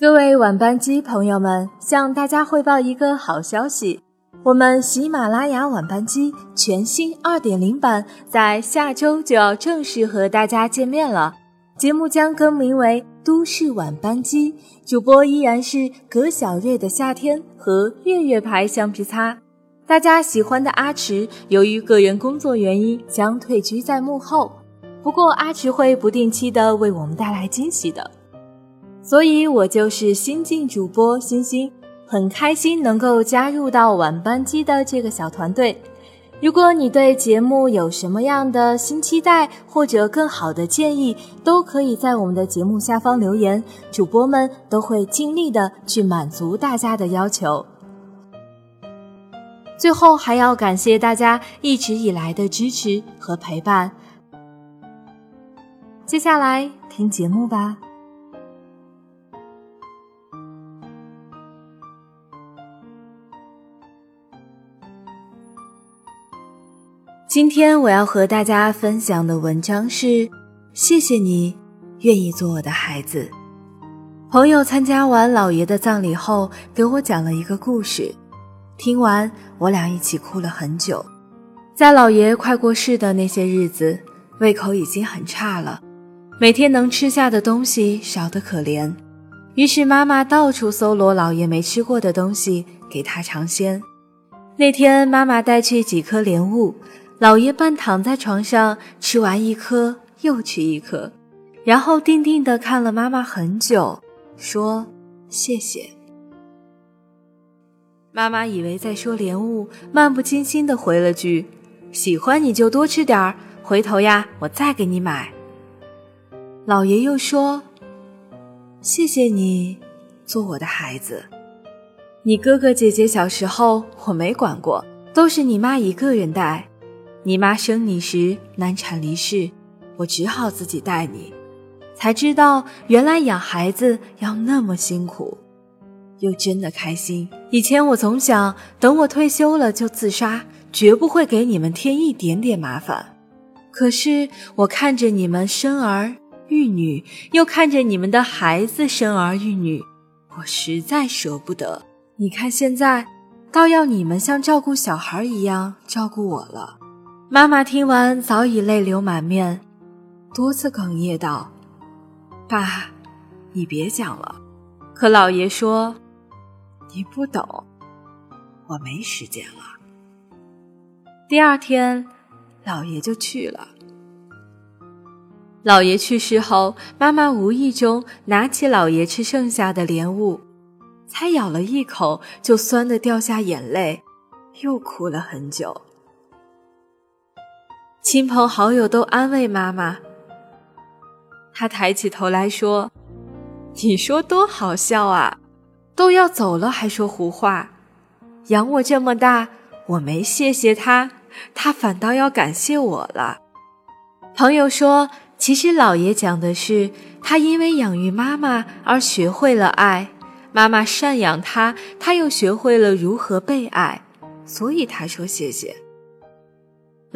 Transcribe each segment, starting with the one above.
各位晚班机朋友们，向大家汇报一个好消息：我们喜马拉雅晚班机全新二点零版在下周就要正式和大家见面了。节目将更名为《都市晚班机》，主播依然是葛小月的夏天和月月牌橡皮擦。大家喜欢的阿池，由于个人工作原因将退居在幕后，不过阿池会不定期的为我们带来惊喜的。所以，我就是新晋主播星星，很开心能够加入到晚班机的这个小团队。如果你对节目有什么样的新期待或者更好的建议，都可以在我们的节目下方留言，主播们都会尽力的去满足大家的要求。最后，还要感谢大家一直以来的支持和陪伴。接下来听节目吧。今天我要和大家分享的文章是：谢谢你愿意做我的孩子。朋友参加完姥爷的葬礼后，给我讲了一个故事，听完我俩一起哭了很久。在姥爷快过世的那些日子，胃口已经很差了，每天能吃下的东西少得可怜。于是妈妈到处搜罗姥爷没吃过的东西给他尝鲜。那天妈妈带去几颗莲雾。老爷半躺在床上，吃完一颗又吃一颗，然后定定地看了妈妈很久，说：“谢谢。”妈妈以为在说莲雾，漫不经心地回了句：“喜欢你就多吃点儿，回头呀，我再给你买。”老爷又说：“谢谢你，做我的孩子。你哥哥姐姐小时候我没管过，都是你妈一个人带。”你妈生你时难产离世，我只好自己带你，才知道原来养孩子要那么辛苦，又真的开心。以前我总想等我退休了就自杀，绝不会给你们添一点点麻烦。可是我看着你们生儿育女，又看着你们的孩子生儿育女，我实在舍不得。你看现在，倒要你们像照顾小孩一样照顾我了。妈妈听完，早已泪流满面，多次哽咽道：“爸，你别讲了。”可老爷说：“你不懂，我没时间了。”第二天，老爷就去了。老爷去世后，妈妈无意中拿起老爷吃剩下的莲雾，才咬了一口，就酸得掉下眼泪，又哭了很久。亲朋好友都安慰妈妈。她抬起头来说：“你说多好笑啊！都要走了还说胡话，养我这么大，我没谢谢他，他反倒要感谢我了。”朋友说：“其实老爷讲的是，他因为养育妈妈而学会了爱，妈妈赡养他，他又学会了如何被爱，所以他说谢谢。”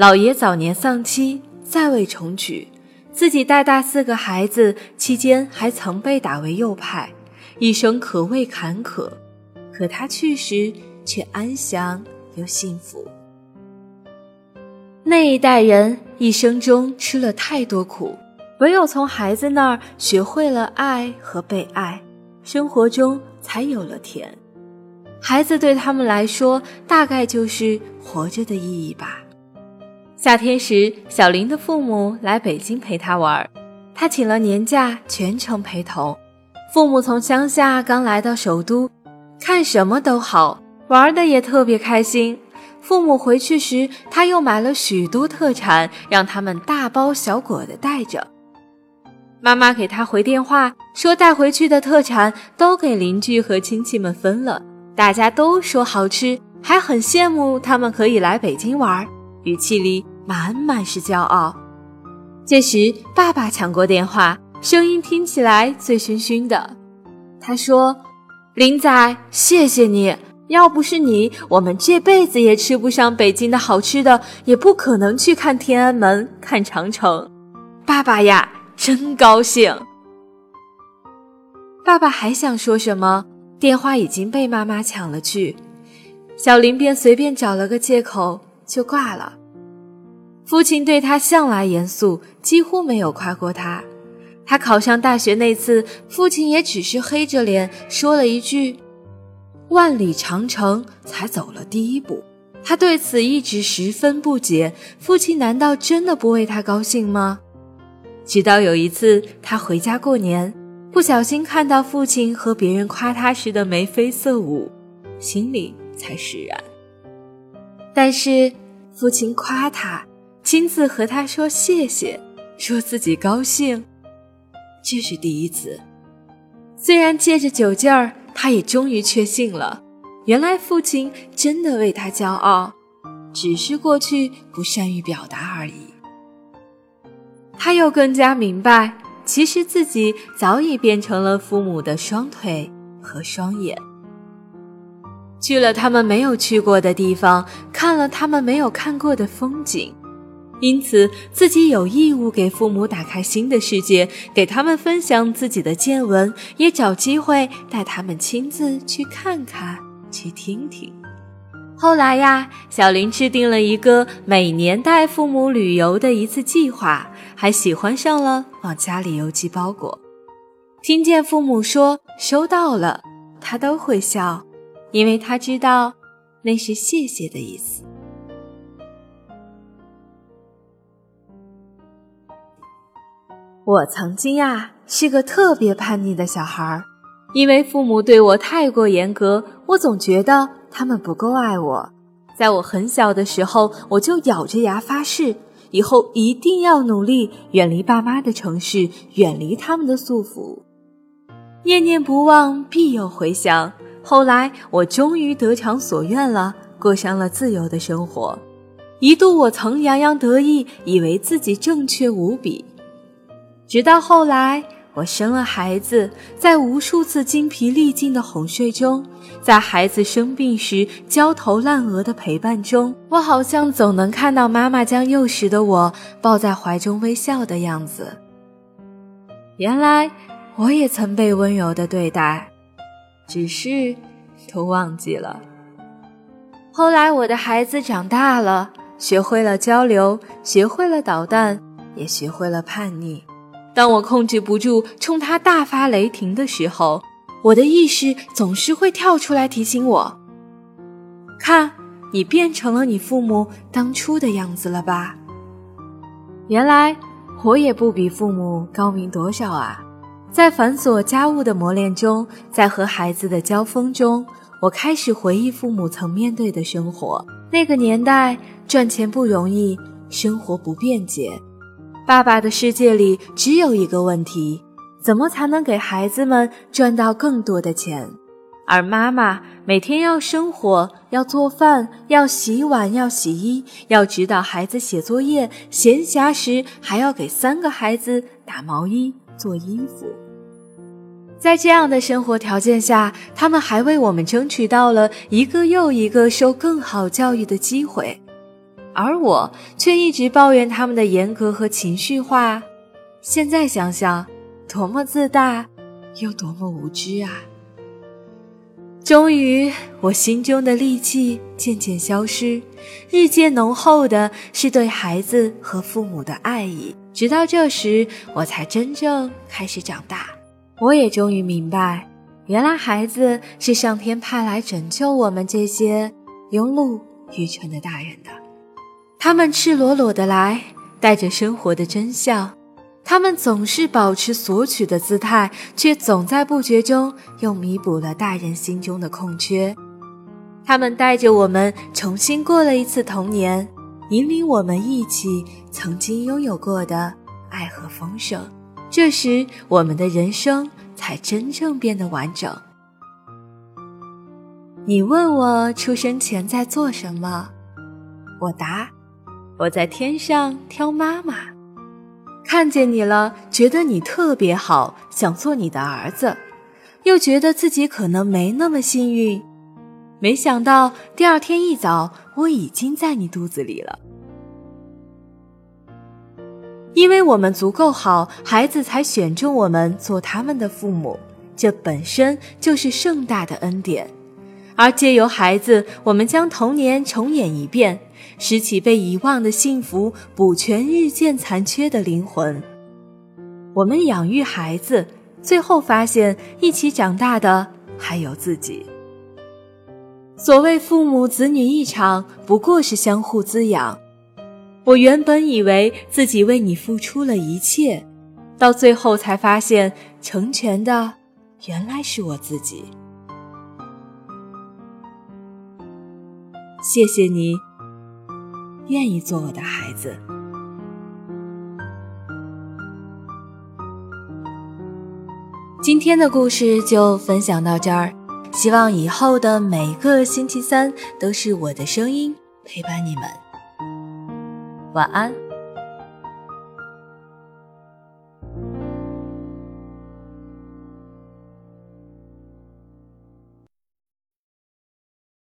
老爷早年丧妻，再未重娶，自己带大四个孩子，期间还曾被打为右派，一生可谓坎坷。可他去时却安详又幸福。那一代人一生中吃了太多苦，唯有从孩子那儿学会了爱和被爱，生活中才有了甜。孩子对他们来说，大概就是活着的意义吧。夏天时，小林的父母来北京陪他玩，他请了年假，全程陪同。父母从乡下刚来到首都，看什么都好玩的，也特别开心。父母回去时，他又买了许多特产，让他们大包小裹的带着。妈妈给他回电话，说带回去的特产都给邻居和亲戚们分了，大家都说好吃，还很羡慕他们可以来北京玩，语气里。满满是骄傲。这时，爸爸抢过电话，声音听起来醉醺醺的。他说：“林仔，谢谢你，要不是你，我们这辈子也吃不上北京的好吃的，也不可能去看天安门、看长城。爸爸呀，真高兴。”爸爸还想说什么，电话已经被妈妈抢了去，小林便随便找了个借口就挂了。父亲对他向来严肃，几乎没有夸过他。他考上大学那次，父亲也只是黑着脸说了一句：“万里长城才走了第一步。”他对此一直十分不解，父亲难道真的不为他高兴吗？直到有一次他回家过年，不小心看到父亲和别人夸他时的眉飞色舞，心里才释然。但是父亲夸他，亲自和他说谢谢，说自己高兴，这是第一次。虽然借着酒劲儿，他也终于确信了。原来父亲真的为他骄傲，只是过去不善于表达而已。他又更加明白，其实自己早已变成了父母的双腿和双眼，去了他们没有去过的地方，看了他们没有看过的风景，因此自己有义务给父母打开新的世界，给他们分享自己的见闻，也找机会带他们亲自去看看。去听听。后来呀，小林制定了一个每年带父母旅游的一次计划，还喜欢上了往家里邮寄包裹。听见父母说收到了，他都会笑，因为他知道那是谢谢的意思。我曾经啊是个特别叛逆的小孩。因为父母对我太过严格，我总觉得他们不够爱我。在我很小的时候，我就咬着牙发誓，以后一定要努力远离爸妈的城市，远离他们的束缚。念念不忘，必有回响。后来，我终于得偿所愿了，过上了自由的生活。一度，我曾洋洋得意，以为自己正确无比。直到后来。我生了孩子，在无数次精疲力尽的哄睡中，在孩子生病时焦头烂额的陪伴中，我好像总能看到妈妈将幼时的我抱在怀中微笑的样子。原来我也曾被温柔的对待，只是都忘记了。后来我的孩子长大了，学会了交流，学会了捣蛋，也学会了叛逆。当我控制不住冲他大发雷霆的时候，我的意识总是会跳出来提醒我：“看，你变成了你父母当初的样子了吧？”原来我也不比父母高明多少啊！在繁琐家务的磨练中，在和孩子的交锋中，我开始回忆父母曾面对的生活。那个年代，赚钱不容易，生活不便捷。爸爸的世界里只有一个问题：怎么才能给孩子们赚到更多的钱？而妈妈每天要生火，要做饭，要洗碗，要洗衣，要指导孩子写作业，闲暇时还要给三个孩子打毛衣、做衣服。在这样的生活条件下，他们还为我们争取到了一个又一个受更好教育的机会。而我却一直抱怨他们的严格和情绪化，现在想想，多么自大，又多么无知啊！终于，我心中的戾气渐渐消失，日渐浓厚的是对孩子和父母的爱意。直到这时，我才真正开始长大。我也终于明白，原来孩子是上天派来拯救我们这些庸碌愚蠢的大人的。他们赤裸裸的来，带着生活的真相。他们总是保持索取的姿态，却总在不觉中又弥补了大人心中的空缺。他们带着我们重新过了一次童年，引领我们忆起曾经拥有过的爱和丰盛。这时，我们的人生才真正变得完整。你问我出生前在做什么，我答。我在天上挑妈妈，看见你了，觉得你特别好，想做你的儿子，又觉得自己可能没那么幸运。没想到第二天一早，我已经在你肚子里了。因为我们足够好，孩子才选中我们做他们的父母。这本身就是盛大的恩典。而借由孩子，我们将童年重演一遍，拾起被遗忘的幸福，补全日渐残缺的灵魂。我们养育孩子，最后发现一起长大的还有自己。所谓父母子女一场，不过是相互滋养。我原本以为自己为你付出了一切，到最后才发现，成全的原来是我自己。谢谢你，愿意做我的孩子。今天的故事就分享到这儿，希望以后的每个星期三都是我的声音陪伴你们。晚安。